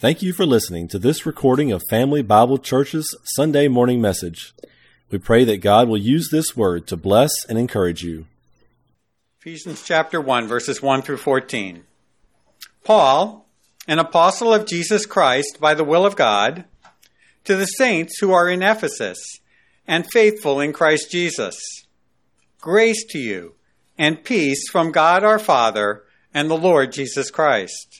Thank you for listening to this recording of Family Bible Church's Sunday morning message. We pray that God will use this word to bless and encourage you. Ephesians chapter 1, verses 1 through 14. Paul, an apostle of Jesus Christ by the will of God, to the saints who are in Ephesus and faithful in Christ Jesus. Grace to you and peace from God our Father and the Lord Jesus Christ.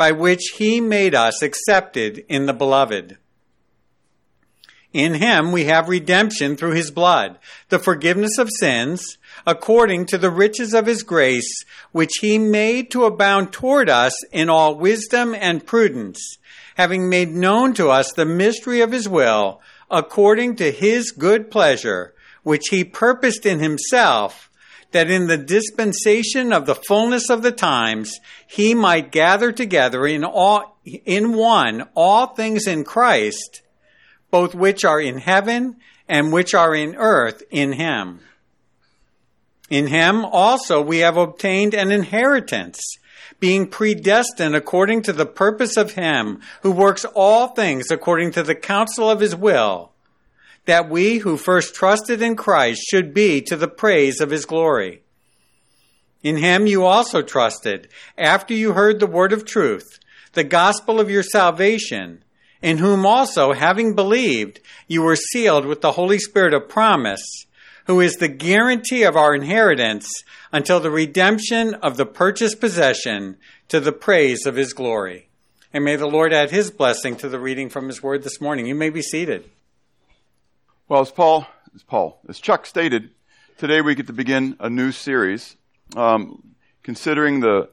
by which he made us accepted in the beloved. In him we have redemption through his blood, the forgiveness of sins, according to the riches of his grace, which he made to abound toward us in all wisdom and prudence, having made known to us the mystery of his will, according to his good pleasure, which he purposed in himself that in the dispensation of the fullness of the times he might gather together in all in one all things in Christ both which are in heaven and which are in earth in him. In him also we have obtained an inheritance being predestined according to the purpose of him who works all things according to the counsel of his will that we who first trusted in Christ should be to the praise of his glory. In him you also trusted, after you heard the word of truth, the gospel of your salvation, in whom also, having believed, you were sealed with the Holy Spirit of promise, who is the guarantee of our inheritance until the redemption of the purchased possession to the praise of his glory. And may the Lord add his blessing to the reading from his word this morning. You may be seated. Well, as Paul, as Paul, as Chuck stated, today we get to begin a new series, um, considering the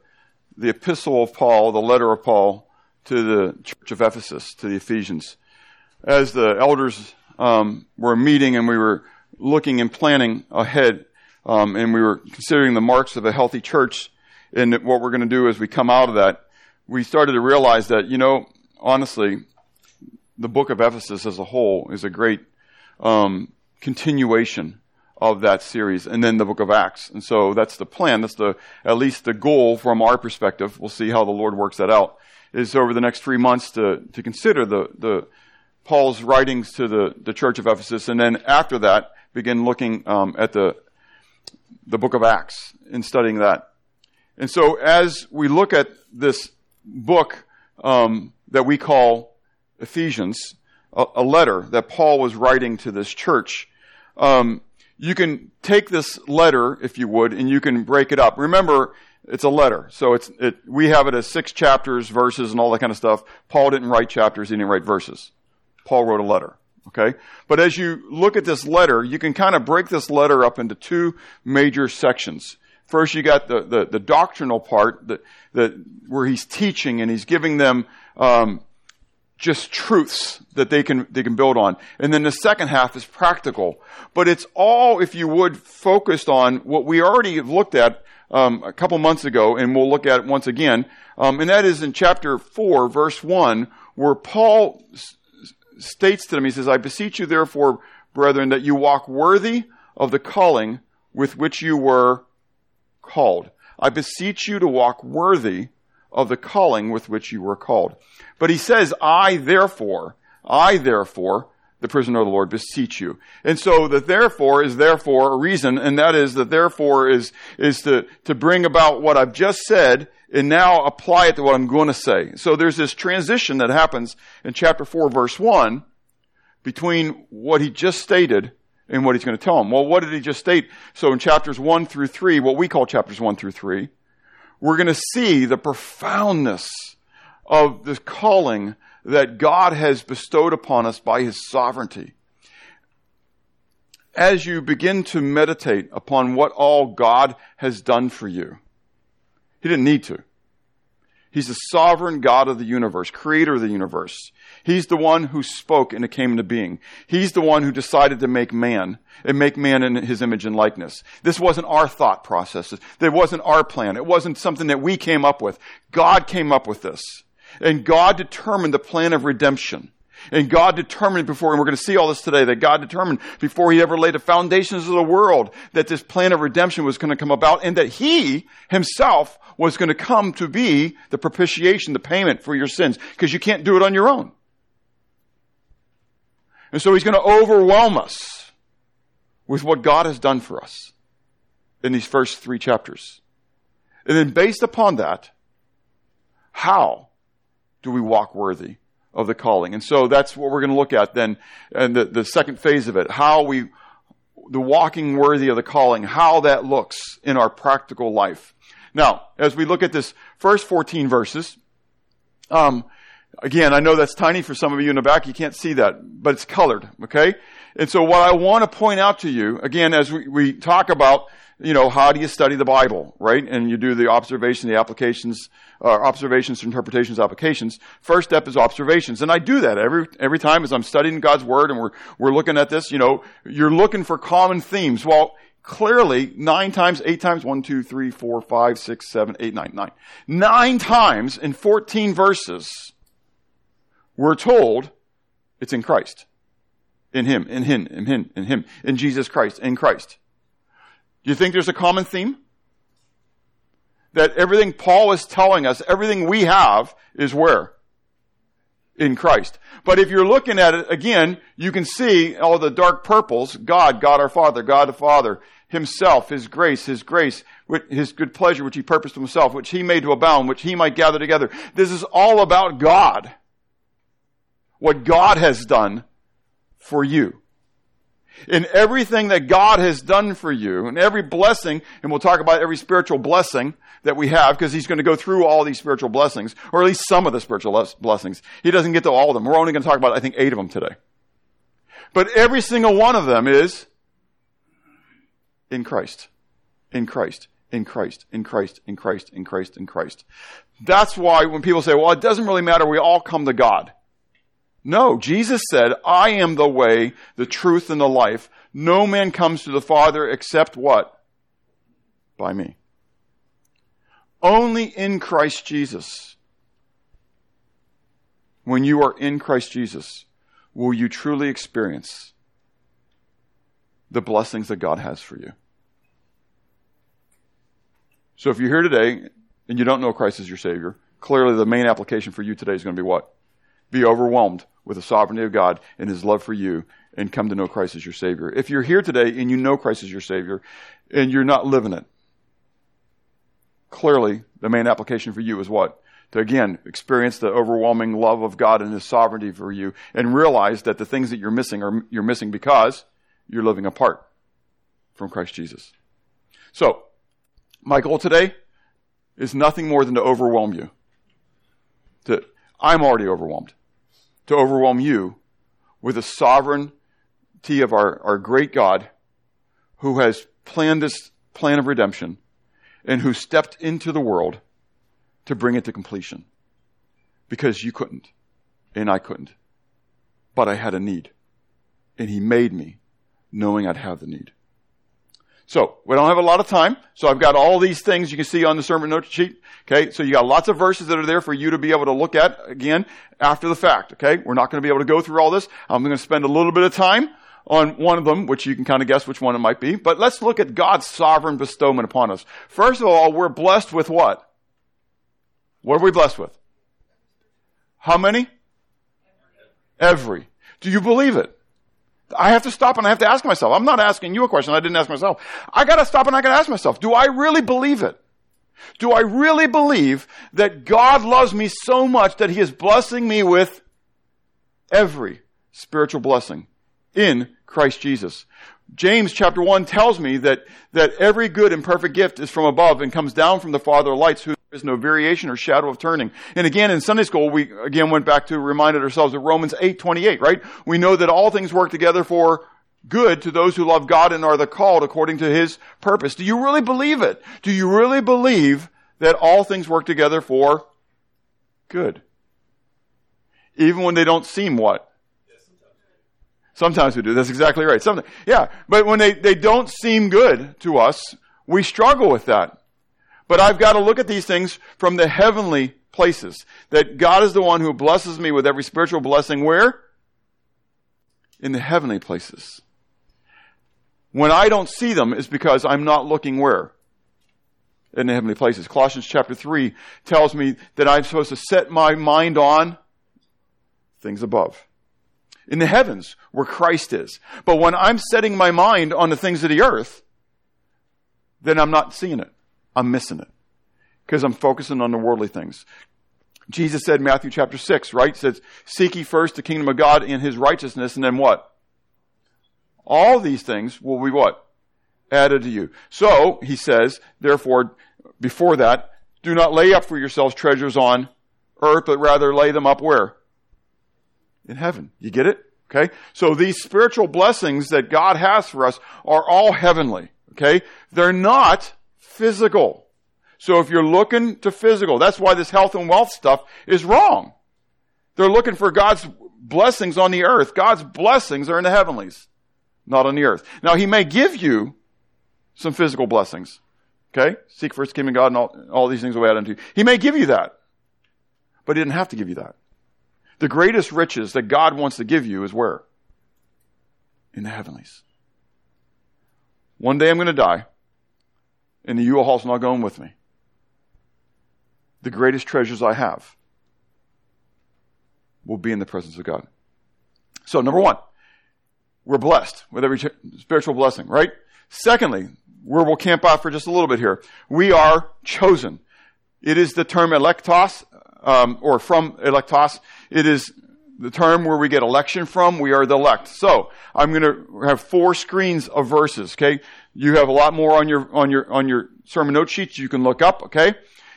the epistle of Paul, the letter of Paul to the church of Ephesus, to the Ephesians. As the elders um, were meeting and we were looking and planning ahead, um, and we were considering the marks of a healthy church and what we're going to do as we come out of that, we started to realize that, you know, honestly, the book of Ephesus as a whole is a great um, continuation of that series, and then the book of Acts. And so that's the plan. That's the at least the goal from our perspective. We'll see how the Lord works that out. Is over the next three months to to consider the the Paul's writings to the the church of Ephesus, and then after that begin looking um, at the the book of Acts and studying that. And so as we look at this book um, that we call Ephesians, a, a letter that Paul was writing to this church. Um, you can take this letter, if you would, and you can break it up. Remember, it's a letter, so it's it, we have it as six chapters, verses, and all that kind of stuff. Paul didn't write chapters; he didn't write verses. Paul wrote a letter. Okay, but as you look at this letter, you can kind of break this letter up into two major sections. First, you got the the, the doctrinal part that that where he's teaching and he's giving them um, just truths that they can they can build on. And then the second half is practical, but it's all, if you would, focused on what we already looked at um, a couple months ago, and we'll look at it once again. Um, and that is in chapter four, verse one, where Paul s- states to them, he says, "I beseech you, therefore, brethren, that you walk worthy of the calling with which you were called. I beseech you to walk worthy." Of the calling with which you were called. But he says, I therefore, I therefore, the prisoner of the Lord, beseech you. And so the therefore is therefore a reason, and that is that therefore is, is to, to bring about what I've just said and now apply it to what I'm going to say. So there's this transition that happens in chapter 4 verse 1 between what he just stated and what he's going to tell him. Well, what did he just state? So in chapters 1 through 3, what we call chapters 1 through 3, we're going to see the profoundness of the calling that God has bestowed upon us by His sovereignty. As you begin to meditate upon what all God has done for you, He didn't need to. He's the sovereign God of the universe, creator of the universe. He's the one who spoke and it came into being. He's the one who decided to make man and make man in his image and likeness. This wasn't our thought process. It wasn't our plan. It wasn't something that we came up with. God came up with this. And God determined the plan of redemption. And God determined before, and we're going to see all this today, that God determined before He ever laid the foundations of the world that this plan of redemption was going to come about and that He Himself was going to come to be the propitiation, the payment for your sins, because you can't do it on your own. And so He's going to overwhelm us with what God has done for us in these first three chapters. And then based upon that, how do we walk worthy of the calling? And so that's what we're going to look at then, and the, the second phase of it, how we, the walking worthy of the calling, how that looks in our practical life. Now, as we look at this first 14 verses, um, again, I know that's tiny for some of you in the back. You can't see that, but it's colored, okay? And so what I want to point out to you, again, as we, we talk about, you know, how do you study the Bible, right? And you do the observation, the applications, uh, observations, interpretations, applications. First step is observations. And I do that every, every time as I'm studying God's Word and we're, we're looking at this, you know, you're looking for common themes. Well, clearly, nine times, eight times, one, two, three, four, five, six, seven, eight, nine, nine. Nine times in 14 verses, we're told it's in Christ. In Him, in Him, in Him, in Him, in Jesus Christ, in Christ. You think there's a common theme? That everything Paul is telling us, everything we have is where? In Christ. But if you're looking at it again, you can see all the dark purples, God, God our Father, God the Father, Himself, His grace, His grace, His good pleasure, which He purposed Himself, which He made to abound, which He might gather together. This is all about God. What God has done for you. In everything that God has done for you, and every blessing, and we'll talk about every spiritual blessing that we have, because he's going to go through all these spiritual blessings, or at least some of the spiritual blessings. He doesn't get to all of them. We're only going to talk about, I think, eight of them today. But every single one of them is in Christ. In Christ. In Christ. In Christ. In Christ. In Christ. In Christ. That's why when people say, well, it doesn't really matter, we all come to God. No, Jesus said, I am the way, the truth, and the life. No man comes to the Father except what? By me. Only in Christ Jesus. When you are in Christ Jesus, will you truly experience the blessings that God has for you. So if you're here today and you don't know Christ as your Savior, clearly the main application for you today is going to be what? Be overwhelmed with the sovereignty of God and His love for you and come to know Christ as your Savior. If you're here today and you know Christ as your Savior and you're not living it, clearly the main application for you is what? To again experience the overwhelming love of God and His sovereignty for you and realize that the things that you're missing are you're missing because you're living apart from Christ Jesus. So, my goal today is nothing more than to overwhelm you. To, I'm already overwhelmed to overwhelm you with the sovereignty of our, our great God who has planned this plan of redemption and who stepped into the world to bring it to completion. Because you couldn't, and I couldn't. But I had a need. And He made me knowing I'd have the need. So, we don't have a lot of time, so I've got all these things you can see on the sermon note sheet. Okay, so you got lots of verses that are there for you to be able to look at again after the fact. Okay, we're not going to be able to go through all this. I'm going to spend a little bit of time on one of them, which you can kind of guess which one it might be. But let's look at God's sovereign bestowment upon us. First of all, we're blessed with what? What are we blessed with? How many? Every. Do you believe it? I have to stop and I have to ask myself. I'm not asking you a question I didn't ask myself. I gotta stop and I gotta ask myself, do I really believe it? Do I really believe that God loves me so much that He is blessing me with every spiritual blessing in Christ Jesus? James chapter 1 tells me that, that every good and perfect gift is from above and comes down from the Father of lights who is no variation or shadow of turning. And again, in Sunday school, we again went back to reminded ourselves of Romans 8:28, right? We know that all things work together for good to those who love God and are the called according to his purpose. Do you really believe it? Do you really believe that all things work together for good. Even when they don't seem what? Sometimes we do. That's exactly right. Sometimes, yeah. But when they, they don't seem good to us, we struggle with that. But I've got to look at these things from the heavenly places. That God is the one who blesses me with every spiritual blessing. Where? In the heavenly places. When I don't see them, it's because I'm not looking where? In the heavenly places. Colossians chapter 3 tells me that I'm supposed to set my mind on things above. In the heavens, where Christ is. But when I'm setting my mind on the things of the earth, then I'm not seeing it. I'm missing it. Because I'm focusing on the worldly things. Jesus said Matthew chapter 6, right? Says, seek ye first the kingdom of God and his righteousness, and then what? All these things will be what? Added to you. So, he says, therefore, before that, do not lay up for yourselves treasures on earth, but rather lay them up where? In heaven. You get it? Okay? So these spiritual blessings that God has for us are all heavenly. Okay? They're not physical. So if you're looking to physical, that's why this health and wealth stuff is wrong. They're looking for God's blessings on the earth. God's blessings are in the heavenlies, not on the earth. Now, He may give you some physical blessings. Okay? Seek first kingdom of God and all, all these things will be added unto you. He may give you that. But He didn't have to give you that. The greatest riches that God wants to give you is where? In the heavenlies. One day I'm going to die, and the U-Haul's not going with me the greatest treasures I have will be in the presence of God. So, number one, we're blessed with every spiritual blessing, right? Secondly, where we'll camp out for just a little bit here, we are chosen. It is the term electos, um, or from electos. It is the term where we get election from. We are the elect. So I'm going to have four screens of verses. Okay, you have a lot more on your on your on your sermon note sheets. You can look up. Okay,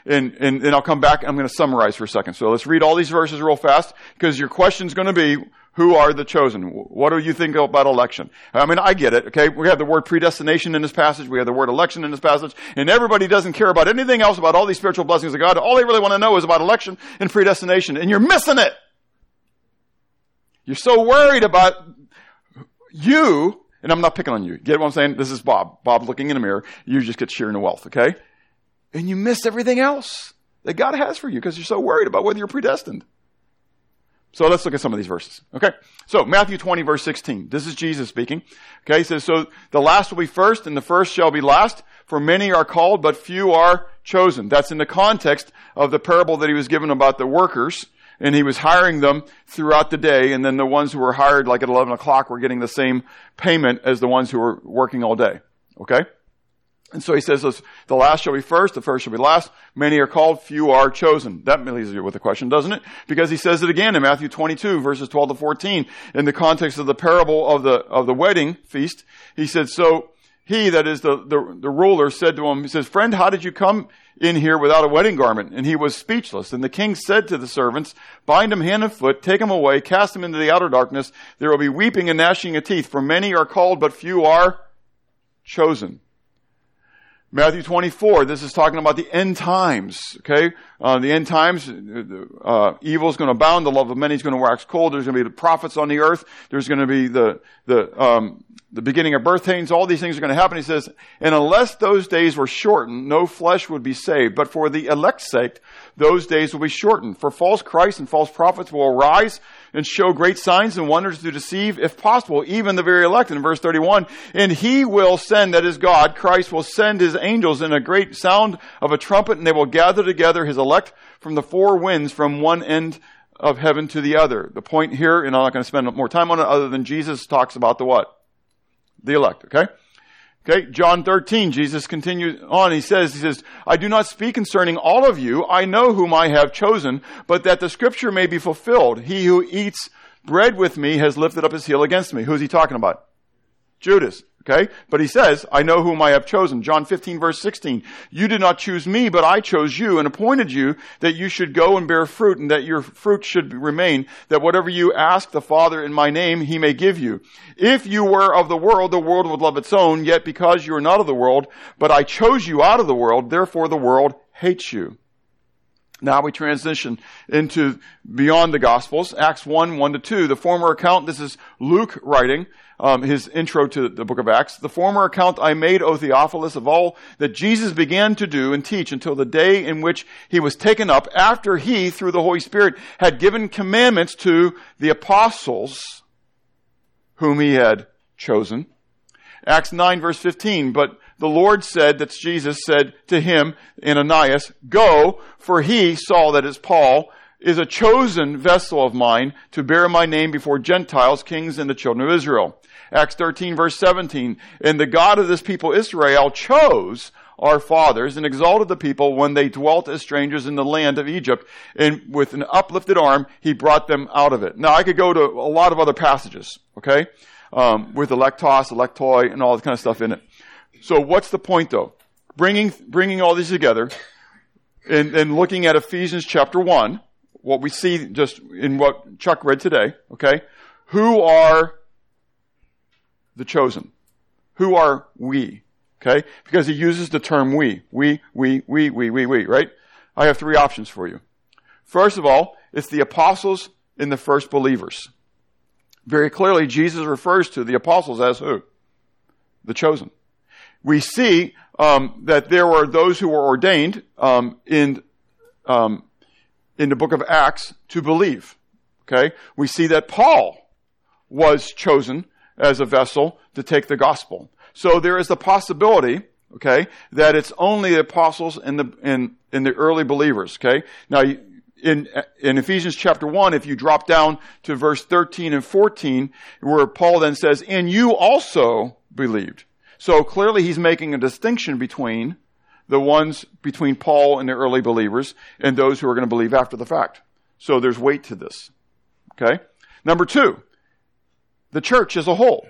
and, and, then I'll come back. I'm going to summarize for a second. So let's read all these verses real fast because your question is going to be, who are the chosen? What do you think about election? I mean, I get it, okay? We have the word predestination in this passage. We have the word election in this passage. And everybody doesn't care about anything else about all these spiritual blessings of God. All they really want to know is about election and predestination. And you're missing it. You're so worried about you, and I'm not picking on you. Get what I'm saying? This is Bob. Bob looking in the mirror. You just get sheer in the wealth, okay? and you miss everything else that God has for you because you're so worried about whether you're predestined. So let's look at some of these verses. Okay. So Matthew 20 verse 16. This is Jesus speaking. Okay. He says, so the last will be first and the first shall be last. For many are called, but few are chosen. That's in the context of the parable that he was given about the workers. And he was hiring them throughout the day. And then the ones who were hired like at 11 o'clock were getting the same payment as the ones who were working all day. Okay. And so he says, the last shall be first, the first shall be last. Many are called, few are chosen. That leaves you with a question, doesn't it? Because he says it again in Matthew 22, verses 12 to 14, in the context of the parable of the, of the wedding feast. He said, so he, that is the, the, the ruler, said to him, he says, friend, how did you come in here without a wedding garment? And he was speechless. And the king said to the servants, bind him hand and foot, take him away, cast him into the outer darkness. There will be weeping and gnashing of teeth, for many are called, but few are chosen. Matthew 24, this is talking about the end times, okay? Uh, the end times, uh, evil is going to abound, the love of many is going to wax cold, there's going to be the prophets on the earth, there's going to be the, the, um, the beginning of birth pains, all these things are going to happen. He says, and unless those days were shortened, no flesh would be saved. But for the elect's sake, those days will be shortened. For false Christs and false prophets will arise and show great signs and wonders to deceive, if possible, even the very elect. In verse 31, and he will send, that is God, Christ will send his angels in a great sound of a trumpet, and they will gather together his elect from the four winds from one end of heaven to the other. The point here, and I'm not going to spend more time on it other than Jesus talks about the what? The elect, okay? Okay, John 13, Jesus continues on. He says, he says, I do not speak concerning all of you. I know whom I have chosen, but that the scripture may be fulfilled. He who eats bread with me has lifted up his heel against me. Who's he talking about? Judas. Okay? But he says, I know whom I have chosen. John 15 verse 16. You did not choose me, but I chose you and appointed you that you should go and bear fruit and that your fruit should remain, that whatever you ask the Father in my name, he may give you. If you were of the world, the world would love its own, yet because you are not of the world, but I chose you out of the world, therefore the world hates you. Now we transition into beyond the Gospels, Acts 1, 1 to 2. The former account, this is Luke writing, um, his intro to the book of Acts. The former account I made, O Theophilus, of all that Jesus began to do and teach until the day in which he was taken up after he, through the Holy Spirit, had given commandments to the apostles whom he had chosen. Acts 9 verse 15, but the Lord said, that's Jesus said to him, Ananias, go, for he saw that as Paul is a chosen vessel of mine to bear my name before Gentiles, kings, and the children of Israel. Acts 13 verse 17, and the God of this people Israel chose our fathers and exalted the people when they dwelt as strangers in the land of Egypt. And with an uplifted arm, he brought them out of it. Now I could go to a lot of other passages, okay? Um, with electos, electoi, and all that kind of stuff in it. So what's the point though? Bringing, bringing all these together and, and looking at Ephesians chapter 1, what we see just in what Chuck read today, okay? Who are the chosen? Who are we? Okay? Because he uses the term we. We, we, we, we, we, we, right? I have three options for you. First of all, it's the apostles and the first believers. Very clearly, Jesus refers to the apostles as who? The chosen we see um, that there were those who were ordained um, in um, in the book of Acts to believe. Okay, we see that Paul was chosen as a vessel to take the gospel. So there is the possibility, okay, that it's only the apostles and the in in the early believers. Okay, now in, in Ephesians chapter 1, if you drop down to verse 13 and 14, where Paul then says, and you also believed. So clearly he's making a distinction between the ones between Paul and the early believers and those who are going to believe after the fact. So there's weight to this. Okay? Number two, the church as a whole.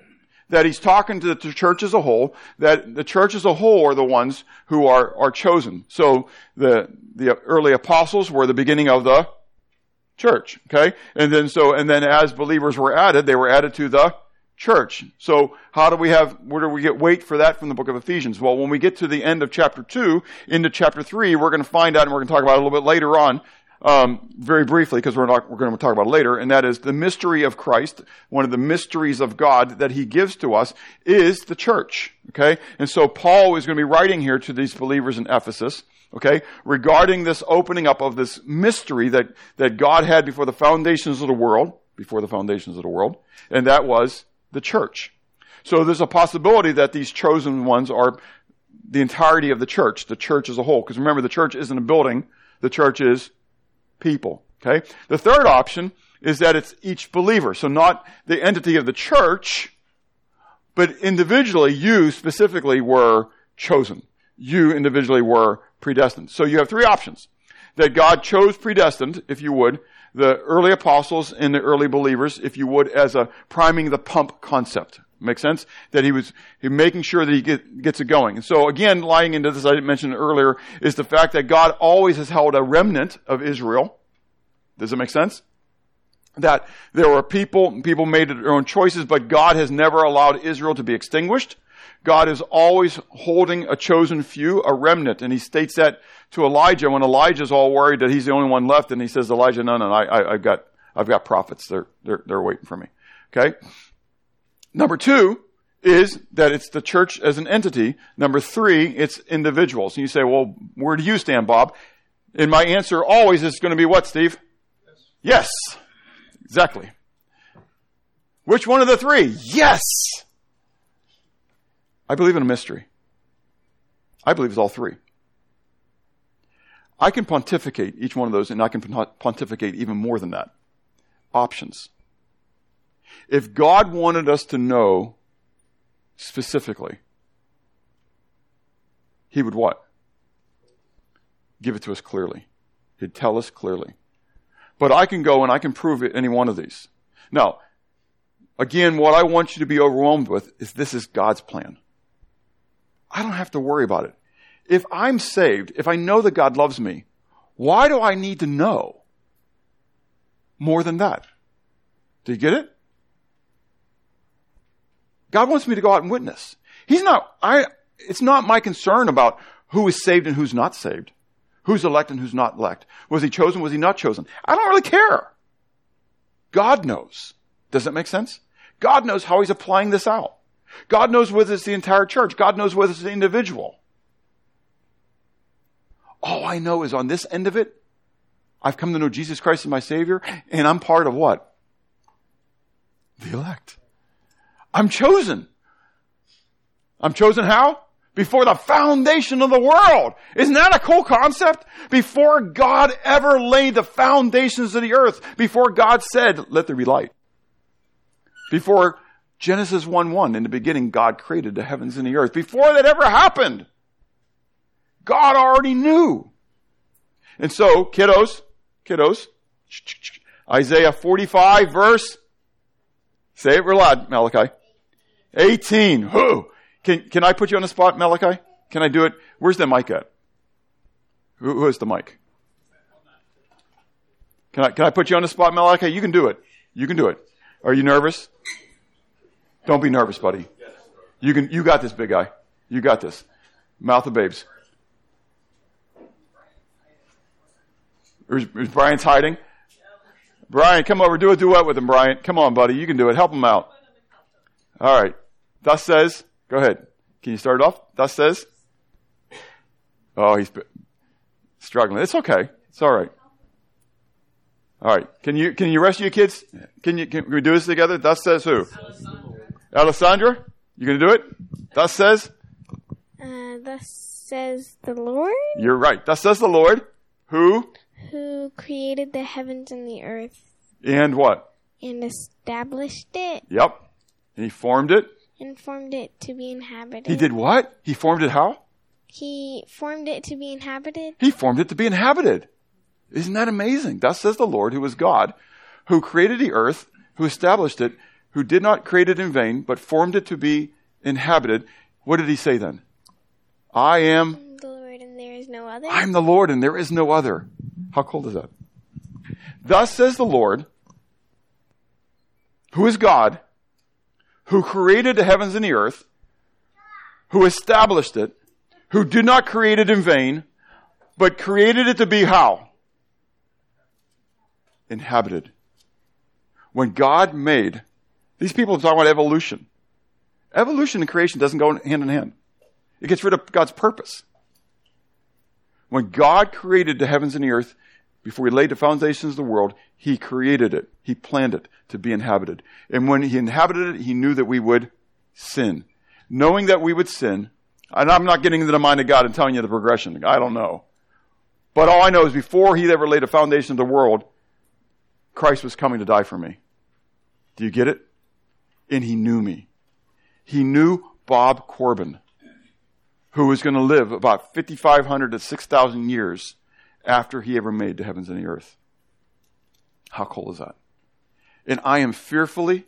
That he's talking to the church as a whole, that the church as a whole are the ones who are, are chosen. So the, the early apostles were the beginning of the church. Okay? And then so, and then as believers were added, they were added to the church. So how do we have, where do we get weight for that from the book of Ephesians? Well, when we get to the end of chapter 2, into chapter 3, we're going to find out, and we're going to talk about it a little bit later on, um, very briefly, because we're not, we're going to talk about it later, and that is the mystery of Christ. One of the mysteries of God that He gives to us is the church. Okay? And so Paul is going to be writing here to these believers in Ephesus, okay, regarding this opening up of this mystery that, that God had before the foundations of the world, before the foundations of the world, and that was the church. So there's a possibility that these chosen ones are the entirety of the church, the church as a whole. Because remember, the church isn't a building, the church is people. Okay? The third option is that it's each believer. So not the entity of the church, but individually, you specifically were chosen. You individually were predestined. So you have three options. That God chose predestined, if you would, the early apostles and the early believers, if you would, as a priming the pump concept. Make sense? That he was making sure that he get, gets it going. And so again, lying into this, I didn't mention earlier, is the fact that God always has held a remnant of Israel. Does it make sense? That there were people, people made their own choices, but God has never allowed Israel to be extinguished. God is always holding a chosen few, a remnant, and he states that to Elijah when Elijah's all worried that he's the only one left, and he says, Elijah, no, no, I, have got, I've got prophets. They're, they're, they're waiting for me. Okay? Number two is that it's the church as an entity. Number three, it's individuals. And you say, well, where do you stand, Bob? And my answer always is going to be what, Steve? Yes. yes. Exactly. Which one of the three? Yes. I believe in a mystery. I believe it's all three. I can pontificate each one of those, and I can pontificate even more than that. Options. If God wanted us to know specifically, He would what? Give it to us clearly. He'd tell us clearly. But I can go and I can prove it any one of these. Now, again, what I want you to be overwhelmed with is this is God's plan. I don't have to worry about it if I'm saved, if I know that God loves me, why do I need to know more than that? Do you get it? God wants me to go out and witness. He's not, I, it's not my concern about who is saved and who's not saved. Who's elect and who's not elect? Was he chosen? Was he not chosen? I don't really care. God knows. Does that make sense? God knows how he's applying this out. God knows whether it's the entire church. God knows whether it's the individual. All I know is on this end of it, I've come to know Jesus Christ as my Savior, and I'm part of what? The elect. I'm chosen. I'm chosen how? Before the foundation of the world. Isn't that a cool concept? Before God ever laid the foundations of the earth, before God said, let there be light. Before Genesis 1 1, in the beginning, God created the heavens and the earth. Before that ever happened, God already knew. And so, kiddos, kiddos, Isaiah 45 verse, say it real loud, Malachi. 18. Who? Can, can I put you on the spot, Malachi? Can I do it? Where's the mic at? Who, who has the mic? Can I, can I put you on the spot, Malachi? You can do it. You can do it. Are you nervous? Don't be nervous, buddy. You can, you got this, big guy. You got this. Mouth of babes. Is, is Brian's hiding? Brian, come over. Do a duet with him, Brian. Come on, buddy. You can do it. Help him out. All right. Thus says, go ahead. Can you start it off? Thus says. Oh, he's struggling. It's okay. It's all right. All right. Can you can you rest your kids? Can you can we do this together? Thus says who? Alessandra, you gonna do it? Thus says. Uh, thus says the Lord. You're right. Thus says the Lord, who who created the heavens and the earth and what and established it. Yep. And he formed it. And formed it to be inhabited. He did what? He formed it how? He formed it to be inhabited. He formed it to be inhabited. Isn't that amazing? Thus says the Lord, who is God, who created the earth, who established it, who did not create it in vain, but formed it to be inhabited. What did he say then? I am the Lord, and there is no other. I'm the Lord, and there is no other. How cold is that? Thus says the Lord, who is God, who created the heavens and the earth, who established it, who did not create it in vain, but created it to be how? Inhabited. When God made, these people are talking about evolution. Evolution and creation doesn't go hand in hand. It gets rid of God's purpose. When God created the heavens and the earth, before he laid the foundations of the world, he created it. He planned it to be inhabited. And when he inhabited it, he knew that we would sin. Knowing that we would sin, and I'm not getting into the mind of God and telling you the progression. I don't know. But all I know is before he ever laid the foundation of the world, Christ was coming to die for me. Do you get it? And he knew me. He knew Bob Corbin, who was going to live about 5,500 to 6,000 years after he ever made the heavens and the earth. How cool is that? And I am fearfully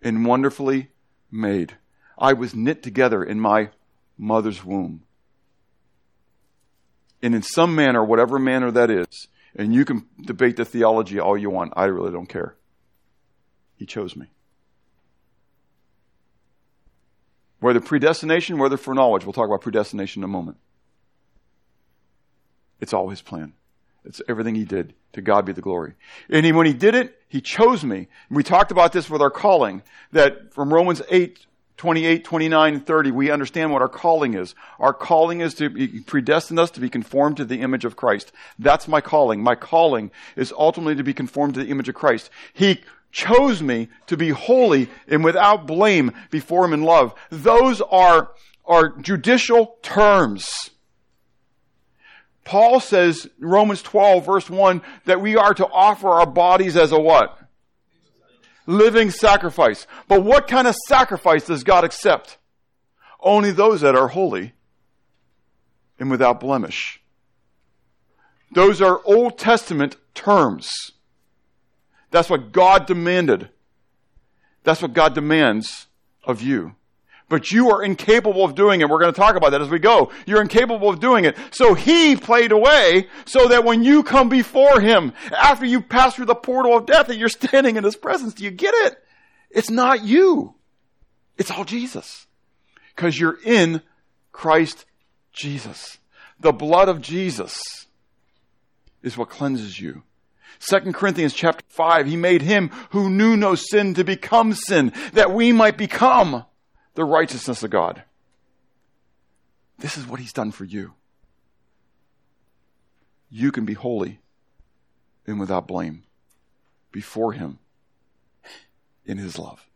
and wonderfully made. I was knit together in my mother's womb. And in some manner, whatever manner that is, and you can debate the theology all you want, I really don't care. He chose me. Whether predestination, whether foreknowledge, we'll talk about predestination in a moment. It's all his plan. It's everything he did. To God be the glory. And he, when he did it, he chose me. And we talked about this with our calling, that from Romans 8, 28, 29, and 30, we understand what our calling is. Our calling is to be, predestine us to be conformed to the image of Christ. That's my calling. My calling is ultimately to be conformed to the image of Christ. He chose me to be holy and without blame before him in love. Those are, are judicial terms. Paul says, Romans 12 verse 1, that we are to offer our bodies as a what? Living sacrifice. But what kind of sacrifice does God accept? Only those that are holy and without blemish. Those are Old Testament terms. That's what God demanded. That's what God demands of you but you are incapable of doing it. We're going to talk about that as we go. You're incapable of doing it. So he played away so that when you come before him, after you pass through the portal of death, that you're standing in his presence. Do you get it? It's not you. It's all Jesus. Because you're in Christ Jesus. The blood of Jesus is what cleanses you. 2 Corinthians chapter 5, he made him who knew no sin to become sin, that we might become the righteousness of God. This is what he's done for you. You can be holy and without blame before him in his love.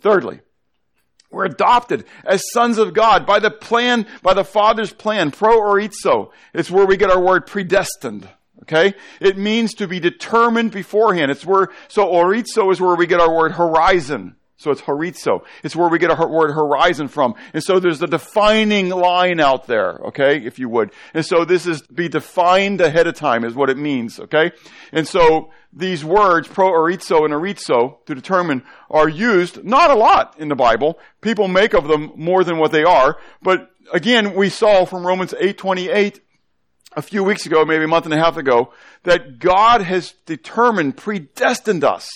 Thirdly, we're adopted as sons of God by the plan, by the Father's plan, proorizo. It's where we get our word predestined. Okay? It means to be determined beforehand. It's where, so orizo is where we get our word horizon. So it's horizo. It's where we get our word horizon from. And so there's the defining line out there, okay, if you would. And so this is be defined ahead of time is what it means, okay? And so these words, proorizo and orizo, to determine, are used, not a lot in the Bible. People make of them more than what they are. But again, we saw from Romans 8.28, a few weeks ago, maybe a month and a half ago, that God has determined, predestined us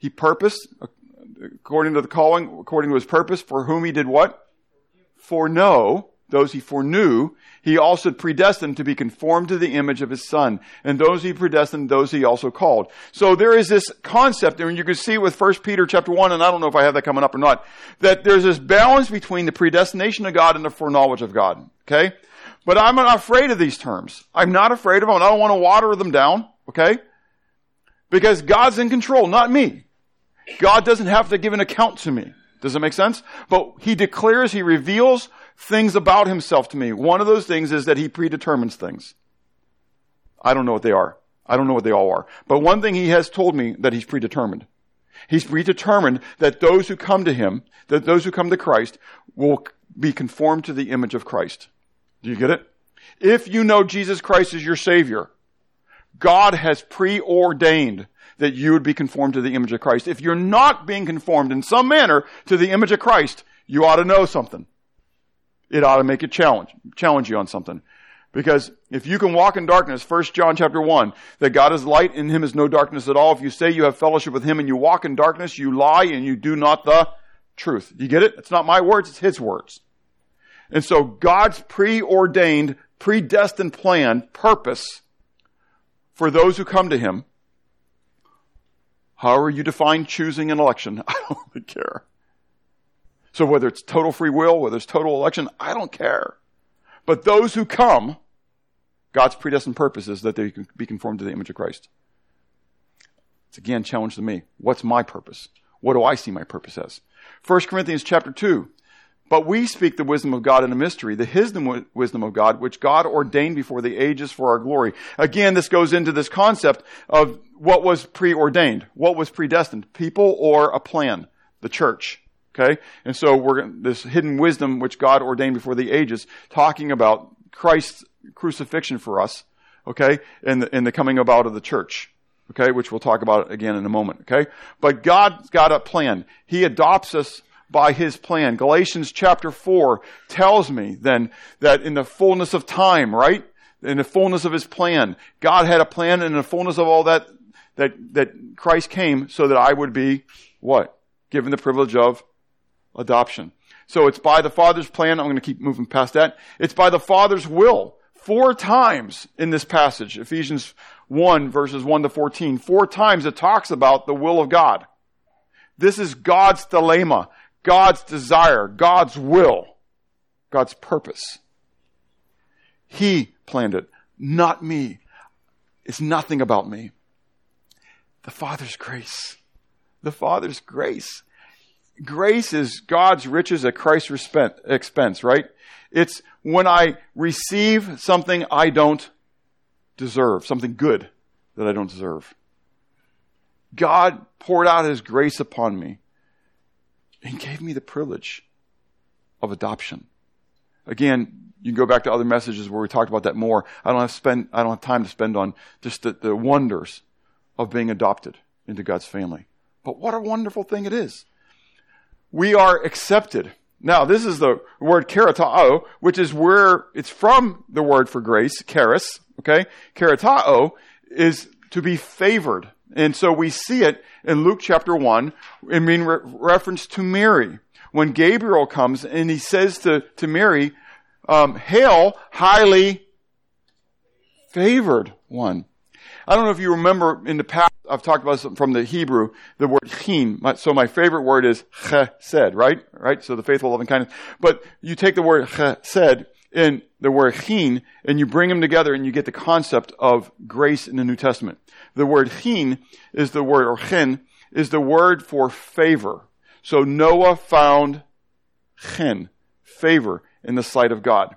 he purposed, according to the calling, according to his purpose, for whom he did what? Foreknow, those he foreknew, he also predestined to be conformed to the image of his son. And those he predestined, those he also called. So there is this concept, and you can see with 1 Peter chapter 1, and I don't know if I have that coming up or not, that there's this balance between the predestination of God and the foreknowledge of God. Okay? But I'm not afraid of these terms. I'm not afraid of them. I don't want to water them down. Okay? Because God's in control, not me. God doesn't have to give an account to me. Does that make sense? But he declares, he reveals things about himself to me. One of those things is that he predetermines things. I don't know what they are. I don't know what they all are. But one thing he has told me that he's predetermined. He's predetermined that those who come to him, that those who come to Christ will be conformed to the image of Christ. Do you get it? If you know Jesus Christ as your Savior, God has preordained that you would be conformed to the image of Christ. If you're not being conformed in some manner to the image of Christ, you ought to know something. It ought to make it challenge, challenge you on something. Because if you can walk in darkness, 1 John chapter 1, that God is light, in him is no darkness at all. If you say you have fellowship with him and you walk in darkness, you lie and you do not the truth. You get it? It's not my words, it's his words. And so God's preordained, predestined plan, purpose for those who come to him However you define choosing an election, I don't really care. So whether it's total free will, whether it's total election, I don't care. But those who come, God's predestined purpose is that they be conformed to the image of Christ. It's again a challenge to me. What's my purpose? What do I see my purpose as? 1 Corinthians chapter 2. But we speak the wisdom of God in a mystery, the hidden wisdom of God, which God ordained before the ages for our glory. Again, this goes into this concept of what was preordained, what was predestined, people or a plan, the church. Okay? And so we're, this hidden wisdom which God ordained before the ages, talking about Christ's crucifixion for us, okay, and the, and the coming about of the church. Okay, which we'll talk about again in a moment, okay? But God's got a plan. He adopts us by his plan. Galatians chapter 4 tells me then that in the fullness of time, right? In the fullness of his plan, God had a plan and in the fullness of all that, that, that Christ came so that I would be what? Given the privilege of adoption. So it's by the Father's plan. I'm going to keep moving past that. It's by the Father's will. Four times in this passage, Ephesians 1 verses 1 to 14, four times it talks about the will of God. This is God's thelema. God's desire, God's will, God's purpose. He planned it, not me. It's nothing about me. The Father's grace. The Father's grace. Grace is God's riches at Christ's expense, right? It's when I receive something I don't deserve, something good that I don't deserve. God poured out His grace upon me. He gave me the privilege of adoption. Again, you can go back to other messages where we talked about that more. I don't have spend, I don't have time to spend on just the, the wonders of being adopted into God's family. But what a wonderful thing it is. We are accepted. Now, this is the word karatao, which is where it's from the word for grace, charis, okay? Karatao is to be favored. And so we see it in Luke chapter 1 in mean re- reference to Mary. When Gabriel comes and he says to, to Mary, um, Hail, highly favored one. I don't know if you remember in the past, I've talked about some from the Hebrew, the word chin. So my favorite word is chesed, right? Right? So the faithful loving kindness. But you take the word chesed and the word chin and you bring them together and you get the concept of grace in the New Testament. The word chin is the word, or chen, is the word for favor. So Noah found chen, favor in the sight of God.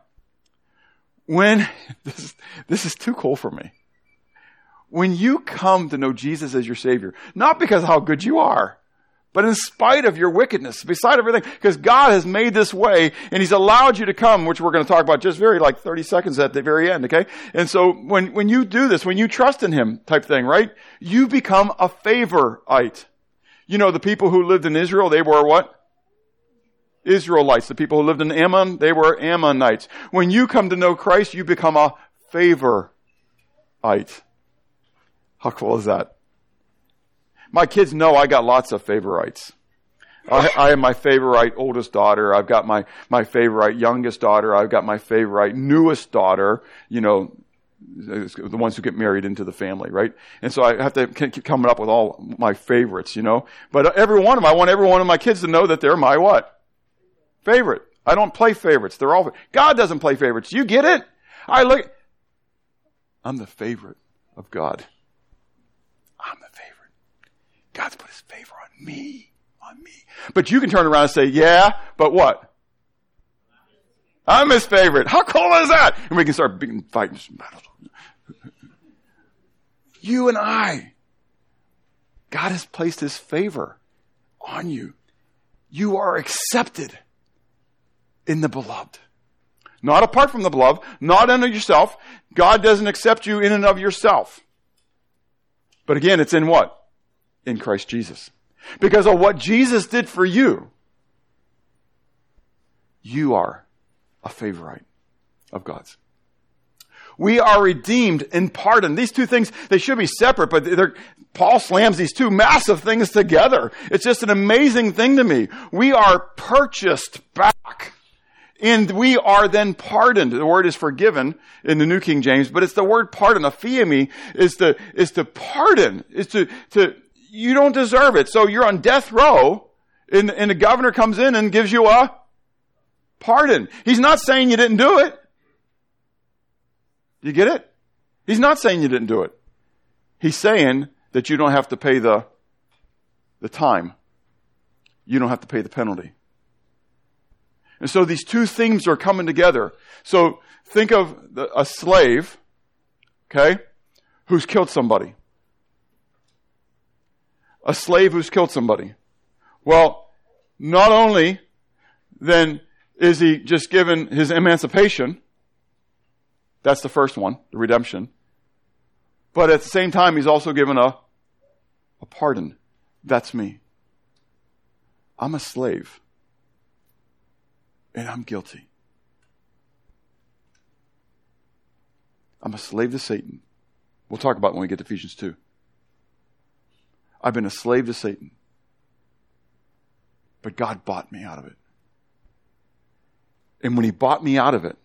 When, this, this is too cool for me. When you come to know Jesus as your Savior, not because of how good you are, but in spite of your wickedness, beside everything, because God has made this way and He's allowed you to come, which we're going to talk about just very like 30 seconds at the very end, okay? And so when, when you do this, when you trust in Him type thing, right? You become a favorite. You know, the people who lived in Israel, they were what? Israelites. The people who lived in Ammon, they were Ammonites. When you come to know Christ, you become a favorite. How cool is that? My kids know I got lots of favorites. I, I have my favorite oldest daughter. I've got my, my favorite youngest daughter. I've got my favorite newest daughter. You know, the ones who get married into the family, right? And so I have to keep coming up with all my favorites, you know. But every one of them, I want every one of my kids to know that they're my what? Favorite. I don't play favorites. They're all, God doesn't play favorites. You get it? I look, I'm the favorite of God. God's put his favor on me. On me. But you can turn around and say, yeah, but what? I'm his favorite. How cool is that? And we can start beating, fighting some battles. You and I, God has placed his favor on you. You are accepted in the beloved. Not apart from the beloved, not unto yourself. God doesn't accept you in and of yourself. But again, it's in what? In Christ Jesus. Because of what Jesus did for you, you are a favorite of God's. We are redeemed and pardoned. These two things, they should be separate, but Paul slams these two massive things together. It's just an amazing thing to me. We are purchased back. And we are then pardoned. The word is forgiven in the New King James, but it's the word pardon. Aphiemi is to, is to pardon, is to, to, you don't deserve it. So you're on death row and, and the governor comes in and gives you a pardon. He's not saying you didn't do it. You get it? He's not saying you didn't do it. He's saying that you don't have to pay the, the time. You don't have to pay the penalty. And so these two things are coming together. So think of the, a slave, okay, who's killed somebody. A slave who's killed somebody. Well, not only then is he just given his emancipation, that's the first one, the redemption. But at the same time, he's also given a, a pardon. That's me. I'm a slave. And I'm guilty. I'm a slave to Satan. We'll talk about when we get to Ephesians 2. I've been a slave to Satan. But God bought me out of it. And when He bought me out of it,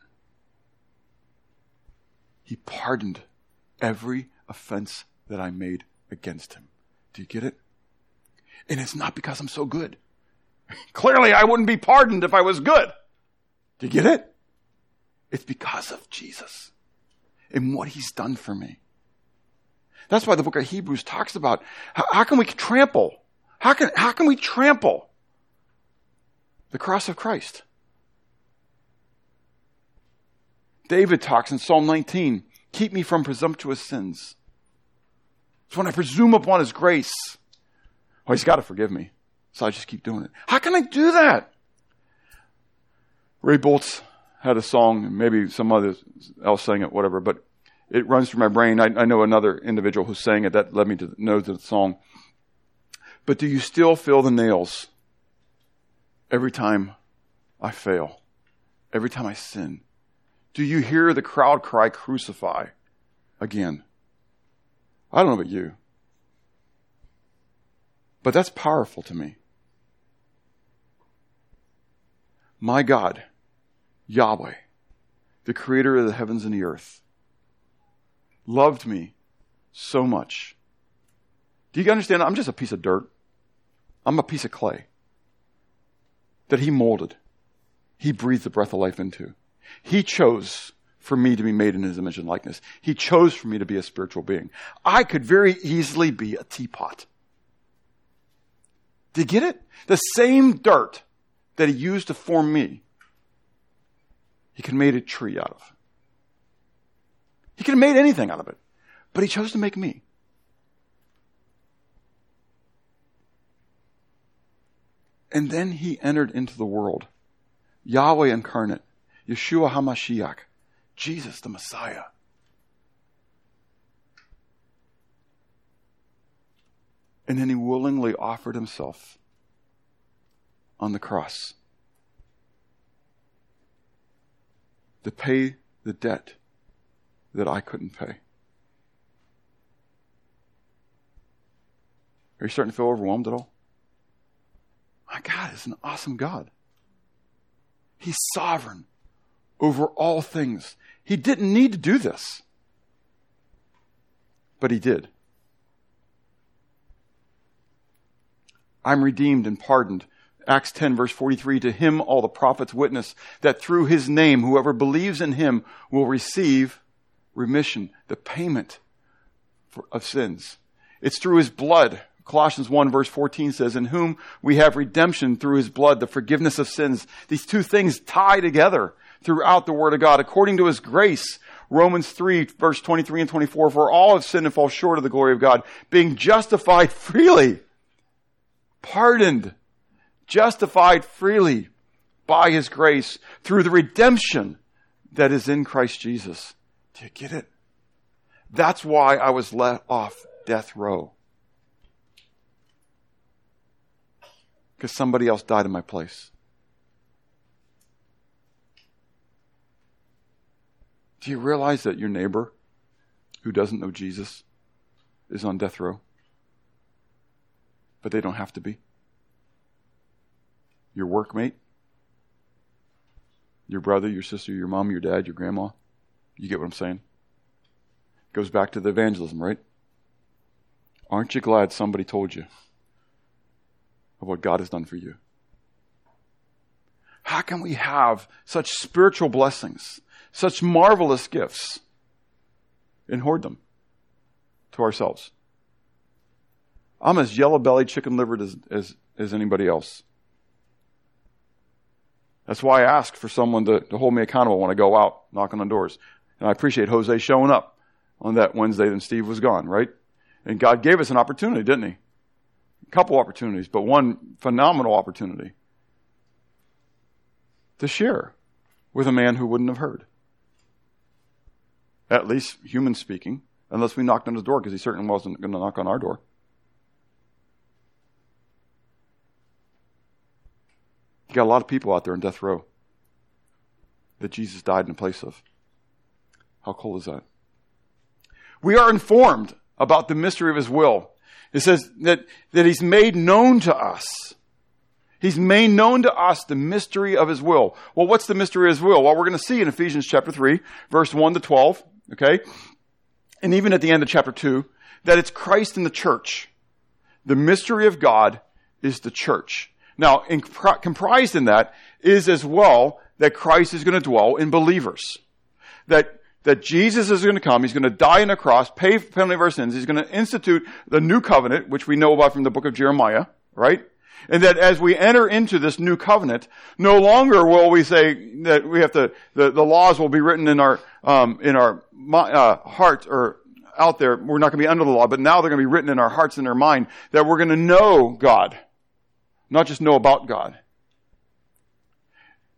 he pardoned every offense that I made against him. Do you get it? And it's not because I'm so good. Clearly, I wouldn't be pardoned if I was good. Do you get it? It's because of Jesus and what he's done for me. That's why the book of Hebrews talks about how, how can we trample? How can, how can we trample the cross of Christ? David talks in Psalm 19, keep me from presumptuous sins. It's when I presume upon his grace. Oh, he's got to forgive me. So I just keep doing it. How can I do that? Ray Boltz had a song, maybe some other else sang it, whatever, but it runs through my brain. I, I know another individual who sang it that led me to know the song. But do you still feel the nails every time I fail? Every time I sin? do you hear the crowd cry, Crucify again? I don't know about you. But that's powerful to me. My God, Yahweh, the creator of the heavens and the earth, loved me so much. Do you understand? I'm just a piece of dirt. I'm a piece of clay that he molded. He breathed the breath of life into. He chose for me to be made in his image and likeness. He chose for me to be a spiritual being. I could very easily be a teapot. Do you get it? The same dirt that he used to form me, he can made a tree out of. He could have made anything out of it. But he chose to make me. And then he entered into the world. Yahweh incarnate, Yeshua HaMashiach, Jesus the Messiah. And then he willingly offered himself on the cross to pay the debt that I couldn't pay. Are you starting to feel overwhelmed at all? My God is an awesome God. He's sovereign over all things. He didn't need to do this, but He did. I'm redeemed and pardoned. Acts 10 verse 43, to him all the prophets witness that through his name, whoever believes in him will receive remission, the payment for, of sins. It's through his blood. Colossians 1 verse 14 says, in whom we have redemption through his blood, the forgiveness of sins. These two things tie together throughout the word of God according to his grace. Romans 3 verse 23 and 24, for all have sinned and fall short of the glory of God, being justified freely pardoned, justified freely by his grace through the redemption that is in Christ Jesus. Do you get it? That's why I was let off death row. Because somebody else died in my place. Do you realize that your neighbor who doesn't know Jesus is on death row? but they don't have to be. Your workmate, your brother, your sister, your mom, your dad, your grandma. You get what I'm saying? Goes back to the evangelism, right? Aren't you glad somebody told you of what God has done for you? How can we have such spiritual blessings, such marvelous gifts, and hoard them to ourselves? I'm as yellow bellied, chicken livered as, as, as anybody else. That's why I ask for someone to, to hold me accountable when I go out knocking on doors. And I appreciate Jose showing up on that Wednesday and Steve was gone, right? And God gave us an opportunity, didn't He? A couple opportunities, but one phenomenal opportunity to share with a man who wouldn't have heard. At least human speaking, unless we knocked on his door, because he certainly wasn't going to knock on our door. You got a lot of people out there in death row that Jesus died in place of. How cool is that? We are informed about the mystery of his will. It says that, that he's made known to us. He's made known to us the mystery of his will. Well, what's the mystery of his will? Well, we're going to see in Ephesians chapter 3, verse 1 to 12, okay? And even at the end of chapter 2, that it's Christ in the church. The mystery of God is the church. Now, in, comprised in that is as well that Christ is going to dwell in believers. That, that Jesus is going to come, he's going to die on a cross, pay the penalty of our sins, he's going to institute the new covenant, which we know about from the book of Jeremiah, right? And that as we enter into this new covenant, no longer will we say that we have to, the, the laws will be written in our, um, in our uh, heart or out there. We're not going to be under the law, but now they're going to be written in our hearts and our mind that we're going to know God not just know about God.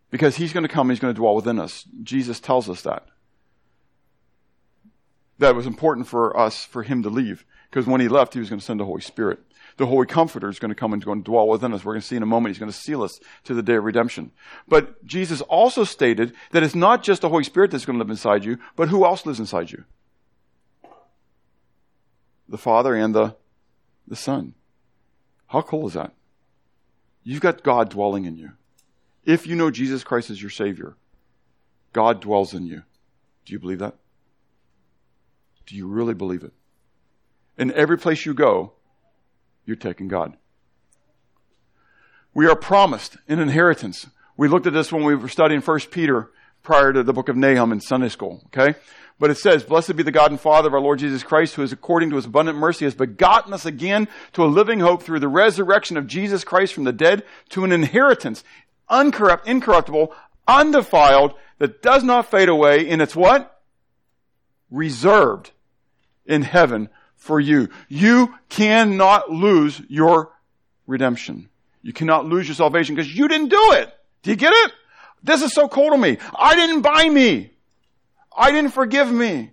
Because He's going to come, He's going to dwell within us. Jesus tells us that. That was important for us, for Him to leave. Because when He left, He was going to send the Holy Spirit. The Holy Comforter is going to come and going to dwell within us. We're going to see in a moment He's going to seal us to the day of redemption. But Jesus also stated that it's not just the Holy Spirit that's going to live inside you, but who else lives inside you? The Father and the, the Son. How cool is that? You've got God dwelling in you. If you know Jesus Christ as your Savior, God dwells in you. Do you believe that? Do you really believe it? In every place you go, you're taking God. We are promised an inheritance. We looked at this when we were studying 1 Peter prior to the book of Nahum in Sunday school, okay? But it says, Blessed be the God and Father of our Lord Jesus Christ, who is according to his abundant mercy has begotten us again to a living hope through the resurrection of Jesus Christ from the dead to an inheritance, uncorrupt, incorruptible, undefiled, that does not fade away, and it's what? Reserved in heaven for you. You cannot lose your redemption. You cannot lose your salvation because you didn't do it. Do you get it? This is so cool to me. I didn't buy me. I didn't forgive me.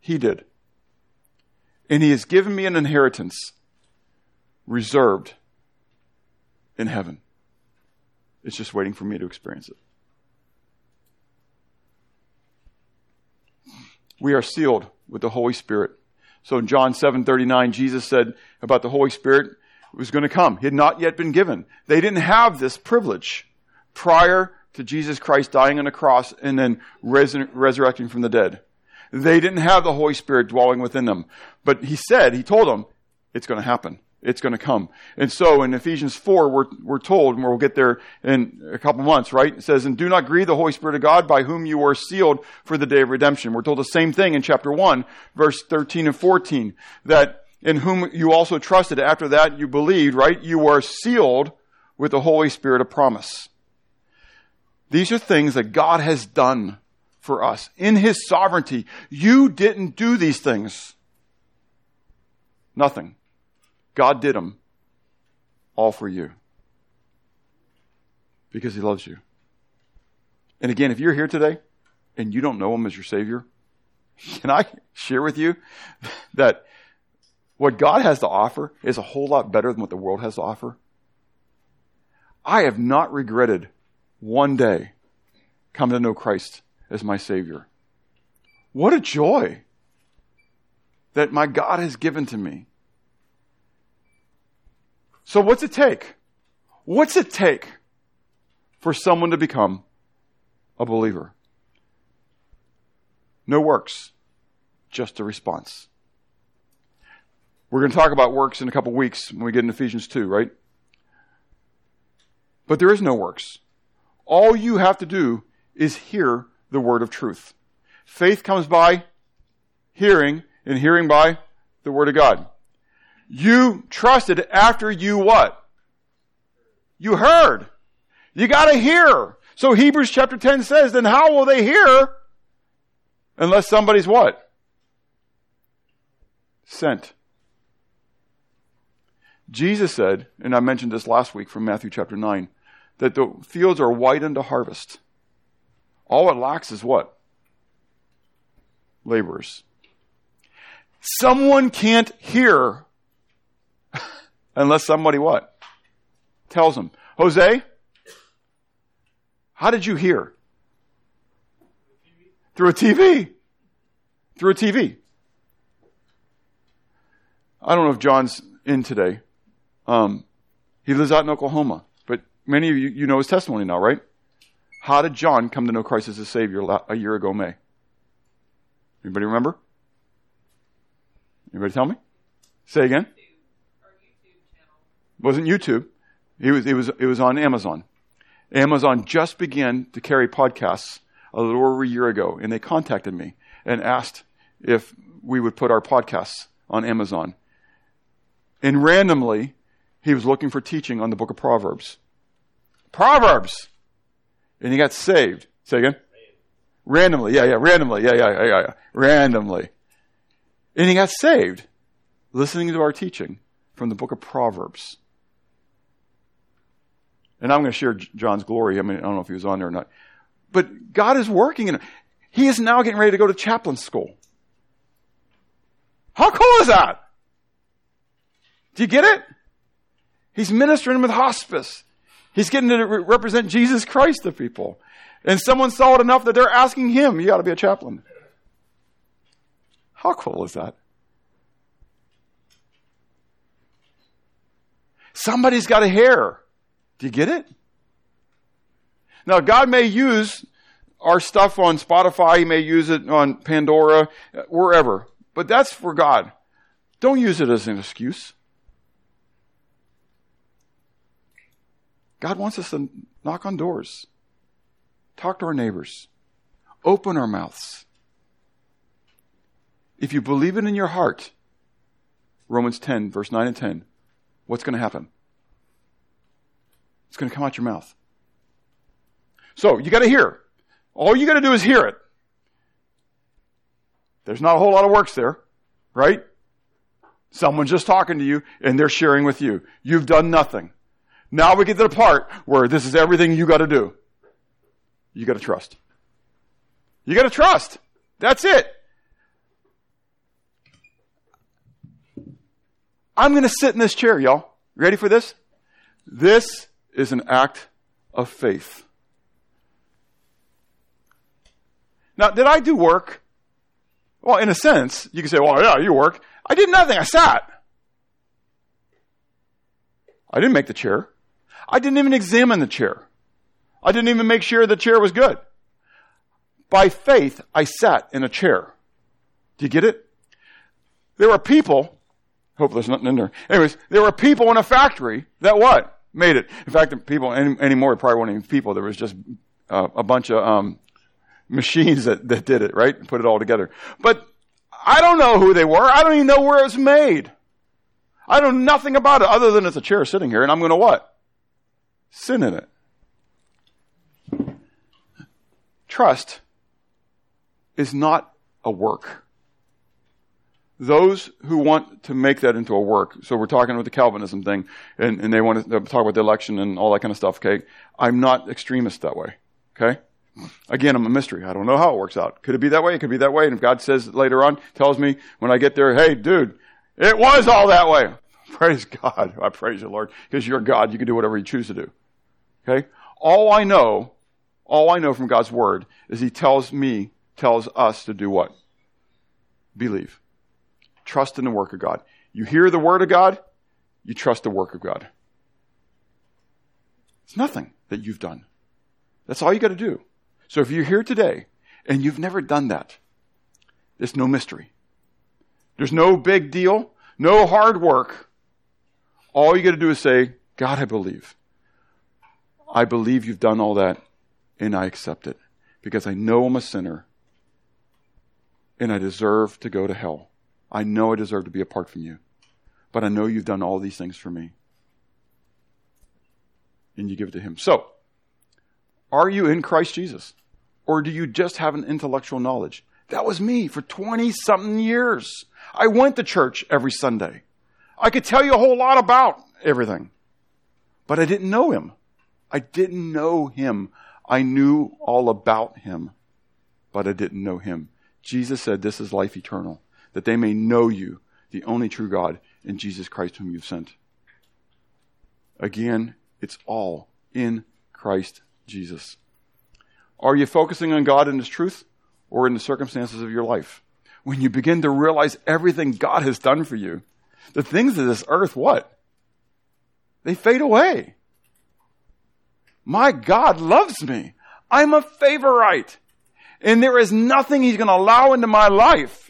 He did. And he has given me an inheritance reserved in heaven. It's just waiting for me to experience it. We are sealed with the Holy Spirit. So in John 7:39 Jesus said about the Holy Spirit was going to come. He had not yet been given. They didn't have this privilege prior to Jesus Christ dying on the cross and then res- resurrecting from the dead. They didn't have the Holy Spirit dwelling within them. But he said, he told them, it's going to happen. It's going to come. And so in Ephesians 4, we're, we're told, and we'll get there in a couple months, right? It says, and do not grieve the Holy Spirit of God by whom you are sealed for the day of redemption. We're told the same thing in chapter 1, verse 13 and 14, that in whom you also trusted. After that you believed, right? You are sealed with the Holy Spirit of promise. These are things that God has done for us in His sovereignty. You didn't do these things. Nothing. God did them all for you because He loves you. And again, if you're here today and you don't know Him as your Savior, can I share with you that what God has to offer is a whole lot better than what the world has to offer? I have not regretted one day come to know Christ as my Savior. What a joy that my God has given to me. So what's it take? What's it take for someone to become a believer? No works, just a response. We're going to talk about works in a couple weeks when we get in Ephesians 2, right? But there is no works. All you have to do is hear the word of truth. Faith comes by hearing, and hearing by the word of God. You trusted after you what? You heard. You gotta hear. So Hebrews chapter 10 says, then how will they hear unless somebody's what? Sent. Jesus said, and I mentioned this last week from Matthew chapter 9, that the fields are white unto harvest. All it lacks is what? Laborers. Someone can't hear unless somebody what? Tells them. Jose, how did you hear? Through a TV. Through a TV. I don't know if John's in today. Um, he lives out in Oklahoma, but many of you, you know his testimony now, right? How did John come to know Christ as his Savior a year ago, May? Anybody remember? Anybody tell me? Say again. Wasn't YouTube. It was, it was, it was on Amazon. Amazon just began to carry podcasts a little over a year ago, and they contacted me and asked if we would put our podcasts on Amazon. And randomly, he was looking for teaching on the book of Proverbs. Proverbs! And he got saved. Say again? Randomly. Yeah, yeah, randomly. Yeah, yeah, yeah, yeah. Randomly. And he got saved listening to our teaching from the book of Proverbs. And I'm going to share John's glory. I mean, I don't know if he was on there or not. But God is working in him. He is now getting ready to go to chaplain school. How cool is that? Do you get it? He's ministering with hospice. He's getting to represent Jesus Christ to people. And someone saw it enough that they're asking him, you got to be a chaplain. How cool is that? Somebody's got a hair. Do you get it? Now, God may use our stuff on Spotify, He may use it on Pandora, wherever. But that's for God. Don't use it as an excuse. God wants us to knock on doors, talk to our neighbors, open our mouths. If you believe it in your heart, Romans 10, verse 9 and 10, what's going to happen? It's going to come out your mouth. So you got to hear. All you got to do is hear it. There's not a whole lot of works there, right? Someone's just talking to you and they're sharing with you. You've done nothing. Now we get to the part where this is everything you got to do. You got to trust. You got to trust. That's it. I'm going to sit in this chair, y'all. Ready for this? This is an act of faith. Now, did I do work? Well, in a sense, you can say, well, yeah, you work. I did nothing. I sat. I didn't make the chair. I didn't even examine the chair. I didn't even make sure the chair was good. By faith, I sat in a chair. Do you get it? There were people, hope there's nothing in there. Anyways, there were people in a factory that what? Made it. In fact, people any, anymore probably weren't even people. There was just uh, a bunch of um, machines that, that did it, right? Put it all together. But I don't know who they were. I don't even know where it was made. I know nothing about it other than it's a chair sitting here and I'm going to what? Sin in it. Trust is not a work. Those who want to make that into a work, so we're talking about the Calvinism thing, and, and they want to talk about the election and all that kind of stuff, okay? I'm not extremist that way, okay? Again, I'm a mystery. I don't know how it works out. Could it be that way? It could be that way. And if God says later on, tells me when I get there, hey, dude, it was all that way. Praise God. I praise you, Lord, because you're God. You can do whatever you choose to do. Okay? All I know, all I know from God's word is He tells me, tells us to do what? Believe. Trust in the work of God. You hear the word of God, you trust the work of God. It's nothing that you've done. That's all you got to do. So if you're here today and you've never done that, there's no mystery. There's no big deal, no hard work. All you got to do is say, God, I believe. I believe you've done all that and I accept it because I know I'm a sinner and I deserve to go to hell. I know I deserve to be apart from you, but I know you've done all these things for me. And you give it to Him. So, are you in Christ Jesus? Or do you just have an intellectual knowledge? That was me for 20 something years. I went to church every Sunday. I could tell you a whole lot about everything, but I didn't know Him. I didn't know Him. I knew all about Him, but I didn't know Him. Jesus said, This is life eternal, that they may know you, the only true God, and Jesus Christ whom you've sent. Again, it's all in Christ Jesus. Are you focusing on God and His truth or in the circumstances of your life? When you begin to realize everything God has done for you, the things of this earth, what? They fade away. My God loves me. I'm a favorite. And there is nothing He's going to allow into my life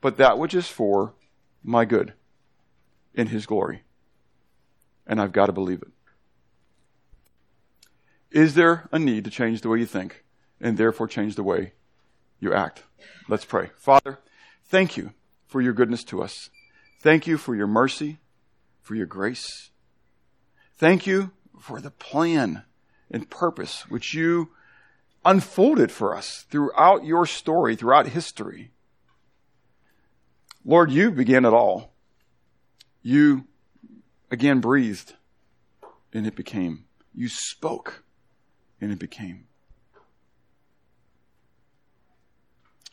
but that which is for my good in His glory. And I've got to believe it. Is there a need to change the way you think and therefore change the way you act? Let's pray. Father, thank you for your goodness to us. Thank you for your mercy, for your grace. Thank you for the plan and purpose which you unfolded for us throughout your story, throughout history. Lord, you began it all. You again breathed and it became. You spoke and it became.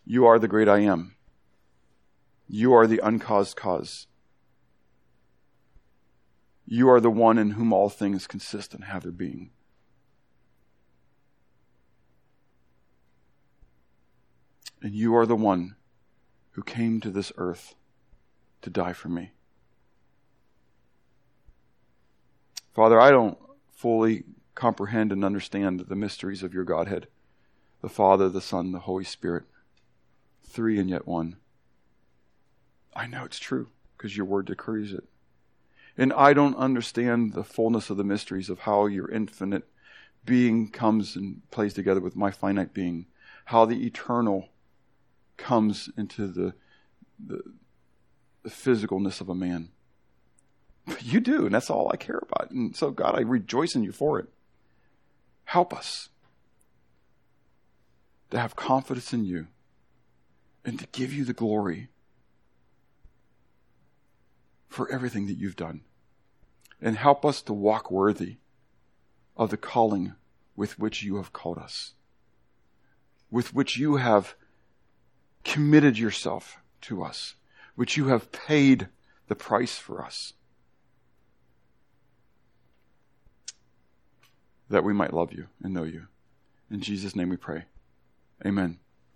You are the great I am. You are the uncaused cause. You are the one in whom all things consist and have their being. And you are the one who came to this earth to die for me. Father, I don't fully comprehend and understand the mysteries of your Godhead the Father, the Son, the Holy Spirit, three and yet one. I know it's true because your word decrees it. And I don't understand the fullness of the mysteries of how your infinite being comes and plays together with my finite being, how the eternal comes into the, the, the physicalness of a man. But you do, and that's all I care about. And so, God, I rejoice in you for it. Help us to have confidence in you and to give you the glory for everything that you've done. And help us to walk worthy of the calling with which you have called us, with which you have committed yourself to us, which you have paid the price for us, that we might love you and know you. In Jesus' name we pray. Amen.